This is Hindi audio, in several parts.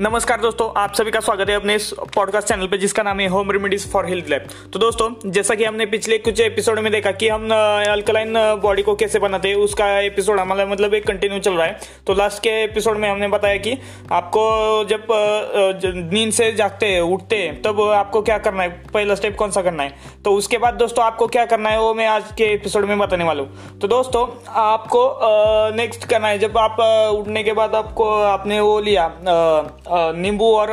नमस्कार दोस्तों, आप सभी का स्वागत है अपने इस पॉडकास्ट चैनल पे, जिसका नाम है home remedies for health lab तो दोस्तों, जैसा कि हमने पिछले कुछ एपिसोड में देखा कि हम अल्कलाइन बॉडी को कैसे बनाते हैं, उसका एपिसोड हमारा मतलब एक कंटिन्यू चल रहा है। तो लास्ट के एपिसोड में हमने बताया कि आपको जब नींद से जागते हैं, उठते हैं, तब आपको क्या करना है, पहला स्टेप कौन सा करना है? तो उसके बाद दोस्तों, आपको क्या करना है, वो मैं आज के एपिसोड में बताने वाला हूँ। तो दोस्तों, आपको नेक्स्ट करना है। जब आप उठने के बाद आपको आपने वो लिया नींबू और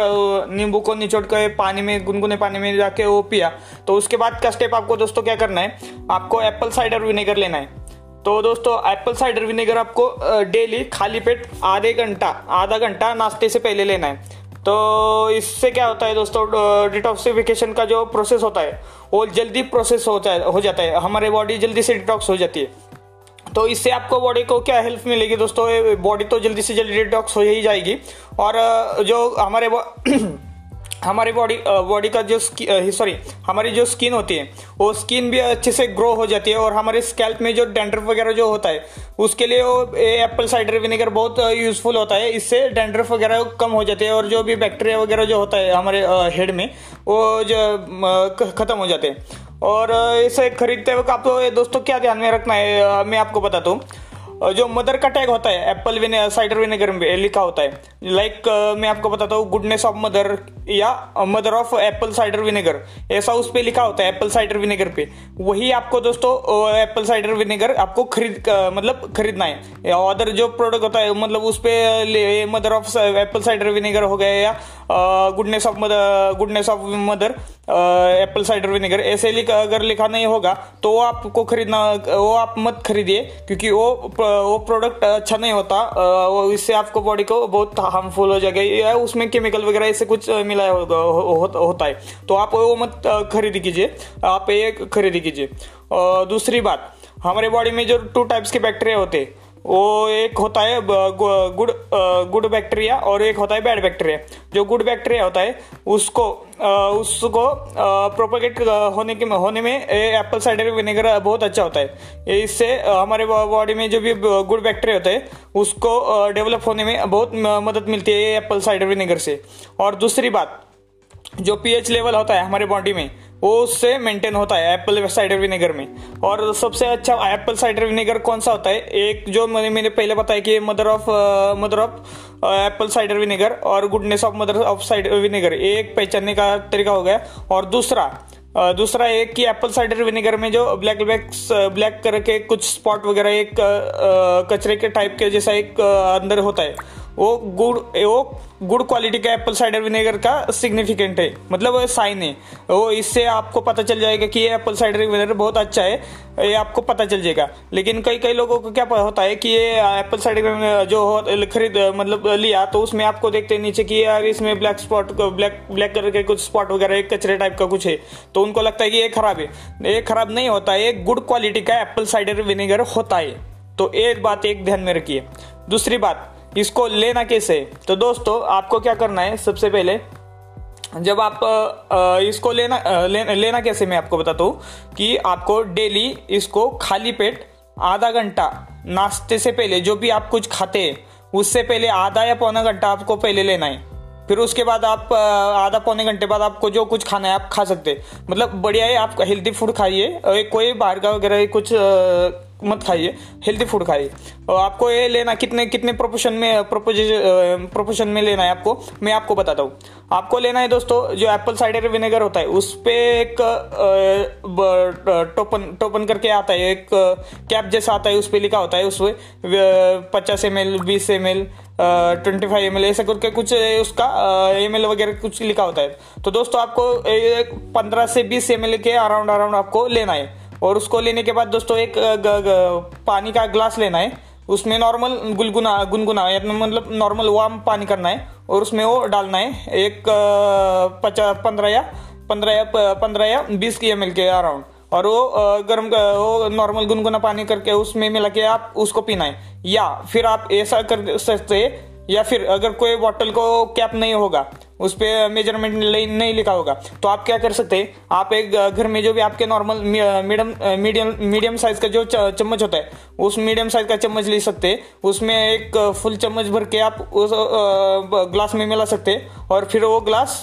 नींबू को निचोड़ कर पानी में, गुनगुने पानी में जाके वो पिया। तो उसके बाद का स्टेप आपको दोस्तों क्या करना है? आपको एप्पल साइडर विनेगर लेना है। तो दोस्तों एप्पल साइडर विनेगर आपको डेली खाली पेट आधे घंटा, आधा घंटा नाश्ते से पहले लेना है। तो इससे क्या होता है दोस्तों डिटॉक्सिफिकेशन का जो प्रोसेस होता है, वो जल्दी प्रोसेस होता है हो जाता है। हमारे बॉडी जल्दी से डिटॉक्स हो जाती है। तो इससे आपको बॉडी को क्या हेल्प मिलेगी दोस्तों? बॉडी तो जल्दी से जल्दी डिटॉक्स हो ही जाएगी। और जो हमारे हमारी बॉडी बॉडी का जो सॉरी हमारी जो स्किन होती है, वो स्किन भी अच्छे से ग्रो हो जाती है और हमारे स्कैल्प में जो डेंड्रफ वगैरह जो होता है, उसके लिए वो एप्पल साइडर विनेगर बहुत यूजफुल होता है। इससे डेंड्रफ वगैरह कम हो जाते हैं और जो भी बैक्टीरिया वगैरह जो होता है हमारे हेड में, वो जो खत्म हो जाते हैं। और इसे खरीदते वक्त आपको दोस्तों, क्या ध्यान में रखना है? मैं आपको बताता हूँ। जो मदर का टैग होता है एप्पल विने साइडर विनेगर में लिखा होता है। लाइक like, मैं आपको बताता हूँ गुडनेस ऑफ़ मदर या mother of apple cider vinegar ऐसा उस पर लिखा होता है एप्पल साइडर विनेगर पे। वही आपको दोस्तों एप्पल साइडर विनेगर आपको खरीद मतलब खरीदना है। अदर जो प्रोडक्ट होता है मतलब उस पर mother of apple cider vinegar हो गया या goodness of mother goodness of mother apple cider vinegar ऐसे लिखा अगर लिखा नहीं होगा तो वो आपको खरीदना वो आप मत खरीदिए क्योंकि वो वो प्रोडक्ट अच्छा नहीं होता वो इससे आपको बॉडी को बहुत हार्मफुल हो जाएगा या उसमें केमिकल वगैरह ऐसे कुछ मिलाया होगा हो, हो, होता है तो आप वो मत खरीदी कीजिए आप ये खरीदी कीजिए। दूसरी बात हमारे बॉडी में जो टू टाइप्स के बैक्टीरिया होते हैं वो एक होता है गुड गुड बैक्टीरिया और एक होता है बैड बैक्टीरिया। जो गुड बैक्टीरिया होता है, उसको उसको प्रोपोगेट होने के, होने में एप्पल साइडर विनेगर बहुत अच्छा होता है। इससे हमारे बॉडी में जो भी गुड बैक्टीरिया होता है, उसको डेवलप होने में बहुत मदद मिलती है एप्पल साइडर विनेगर से। और दूसरी बात, जो पीएच लेवल होता है हमारे बॉडी में वो उससे मेंटेन होता है एप्पल साइडर विनेगर में। और सबसे अच्छा एप्पल साइडर विनेगर कौन सा होता है? एक जो मैंने मैंने पहले बताया कि mother of mother of apple cider vinegar और goodness of mother of cider vinegar एक पहचानने का तरीका हो गया। और दूसरा दूसरा एक कि एप्पल साइडर विनेगर में जो ब्लैक ब्लैक ब्लैक करके कुछ स्पॉट वगैरह एक कचरे के टाइप के जैसा एक अंदर होता है। वो गुड़, वो गुड क्वालिटी का एप्पल साइडर विनेगर का सिग्निफिकेंट है। मतलब वो साइन है। वो इससे आपको पता चल जाएगा कि ये एप्पल साइडर विनेगर बहुत अच्छा है। ये आपको पता चल जाएगा। लेकिन कई कई लोगों को क्या होता है कि ये एप्पल साइडर जो खरीद मतलब लिया तो उसमें आपको देखते हैं नीचे कि यार इसमें black spot black black colour के कुछ स्पॉट वगैरह, एक कचरे टाइप का कुछ है। तो उनको लगता है कि ये खराब है। ये खराब नहीं होता है गुड क्वालिटी का एप्पल साइडर विनेगर होता है। तो एक बात एक ध्यान में रखिए। दूसरी बात इसको लेना कैसे? तो दोस्तों आपको क्या करना है सबसे पहले जब आप इसको लेना ले, लेना कैसे मैं आपको बताता हूँ कि आपको डेली इसको खाली पेट आधा घंटा नाश्ते से पहले जो भी आप कुछ खाते हैं उससे पहले आधा या पौना घंटा आपको पहले लेना है। फिर उसके बाद आप आधा पौने घंटे बाद आपको जो कुछ खाना है आप खा सकते मतलब बढ़िया है आप हेल्दी फ़ूड खाइए कोई बाहर का वगैरह कुछ मत खाइए हेल्दी फ़ूड खाइए। और आपको ये लेना, कितने कितने प्रोपोर्शन में प्रोपोर्शन में लेना है आपको, मैं आपको बताता हूँ। आपको लेना है दोस्तों, जो एप्पल साइडर विनेगर होता है, उस पर एक टोपन टोपन करके आता है, एक कैप जैसा आता है, उस पर लिखा होता है उसमें पचास एम एल बीस M L twenty five M L ऐसा करके कुछ उसका एम एल वगैरह कुछ लिखा होता है। तो दोस्तों, आपको पंद्रह से बीस एम एल के अराउंड अराउंड आपको लेना है। और उसको लेने के बाद दोस्तों एक ग, ग, पानी का ग्लास लेना है। उसमें नॉर्मल गुलगुना गुनगुना मतलब नॉर्मल वार्म पानी करना है और उसमें वो डालना है एक पचास पंद्रह या पंद्रह या पंद्रह या बीस की एम के अराउंड और वो गर्म वो नॉर्मल गुनगुना पानी करके उसमें मिला के आप उसको पीना है। या फिर आप ऐसा कर सकते या फिर अगर कोई बॉटल को कैप नहीं होगा उस पर मेज़रमेंट नहीं लिखा होगा। तो आप क्या कर सकते हैं? आप एक घर में जो भी आपके normal medium medium medium size का जो चम्मच होता है, उस मीडियम साइज़ का चम्मच ले सकते हैं। उसमें एक फुल चम्मच भर के आप उस ग्लास में मिला सकते हैं। और फिर वो ग्लास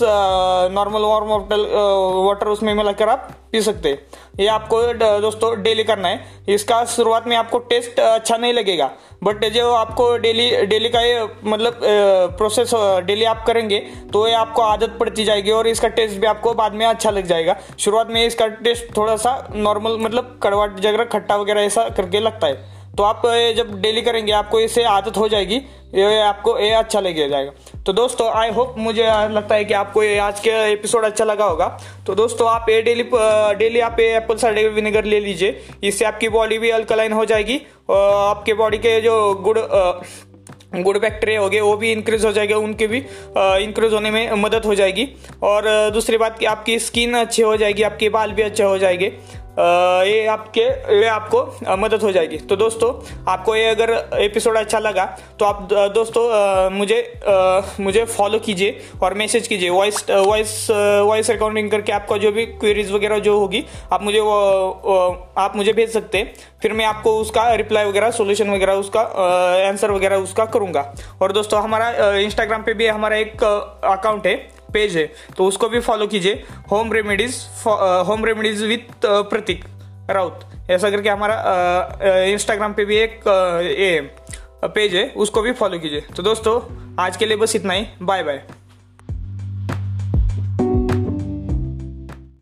नॉर्मल वार्म वाटर उसमें मिलाकर आप पी सकते ये आपको दोस्तों डेली करना है। इसका शुरुआत में आपको टेस्ट अच्छा नहीं लगेगा बट जो आपको डेली डेली का ये मतलब प्रोसेस डेली आप करेंगे तो ये आपको आदत पड़ती जाएगी और इसका टेस्ट भी आपको बाद में अच्छा लग जाएगा। शुरुआत में इसका टेस्ट थोड़ा सा नॉर्मल मतलब कड़वा जगह, खट्टा वगैरह ऐसा करके लगता है। तो आप जब डेली करेंगे, आपको इससे आदत हो जाएगी, ये आपको ये अच्छा लगे जाएगा। तो दोस्तों आई होप मुझे लगता है कि आपको ये आज के एपिसोड अच्छा लगा होगा। तो दोस्तों, आप ये डेली डेली आप ये एप्पल साइडर विनेगर ले लीजिए। इससे आपकी बॉडी भी अल्कलाइन हो जाएगी और आपके बॉडी के जो गुड गुड बैक्टीरिया हो गए वो भी इंक्रीज हो जाएगा, उनके भी इंक्रीज होने में मदद हो जाएगी। और दूसरी बात कि आपकी स्किन अच्छी हो जाएगी, आपके बाल भी अच्छे हो जाएँगे। ये आपके, ये आपको मदद हो जाएगी। तो दोस्तों, आपको ये अगर एपिसोड अच्छा लगा तो आप दोस्तों मुझे मुझे फॉलो कीजिए और मैसेज कीजिए। वॉइस वॉइस वॉइस रिकॉर्डिंग करके आपका जो भी क्वेरीज वगैरह जो होगी, आप मुझे वो आप मुझे भेज सकते हैं। फिर मैं आपको उसका रिप्लाई वगैरह सोल्यूशन वगैरह, उसका आंसर वगैरह उसका करूँगा। और दोस्तों, हमारा इंस्टाग्राम पे भी हमारा एक अकाउंट है। पेज है तो उसको भी फॉलो कीजिए। Home remedies home remedies with Prateek Raut ऐसा करके हमारा इंस्टाग्राम पे भी एक ये पेज है, उसको भी फॉलो कीजिए। तो दोस्तों, आज के लिए बस इतना ही। Bye bye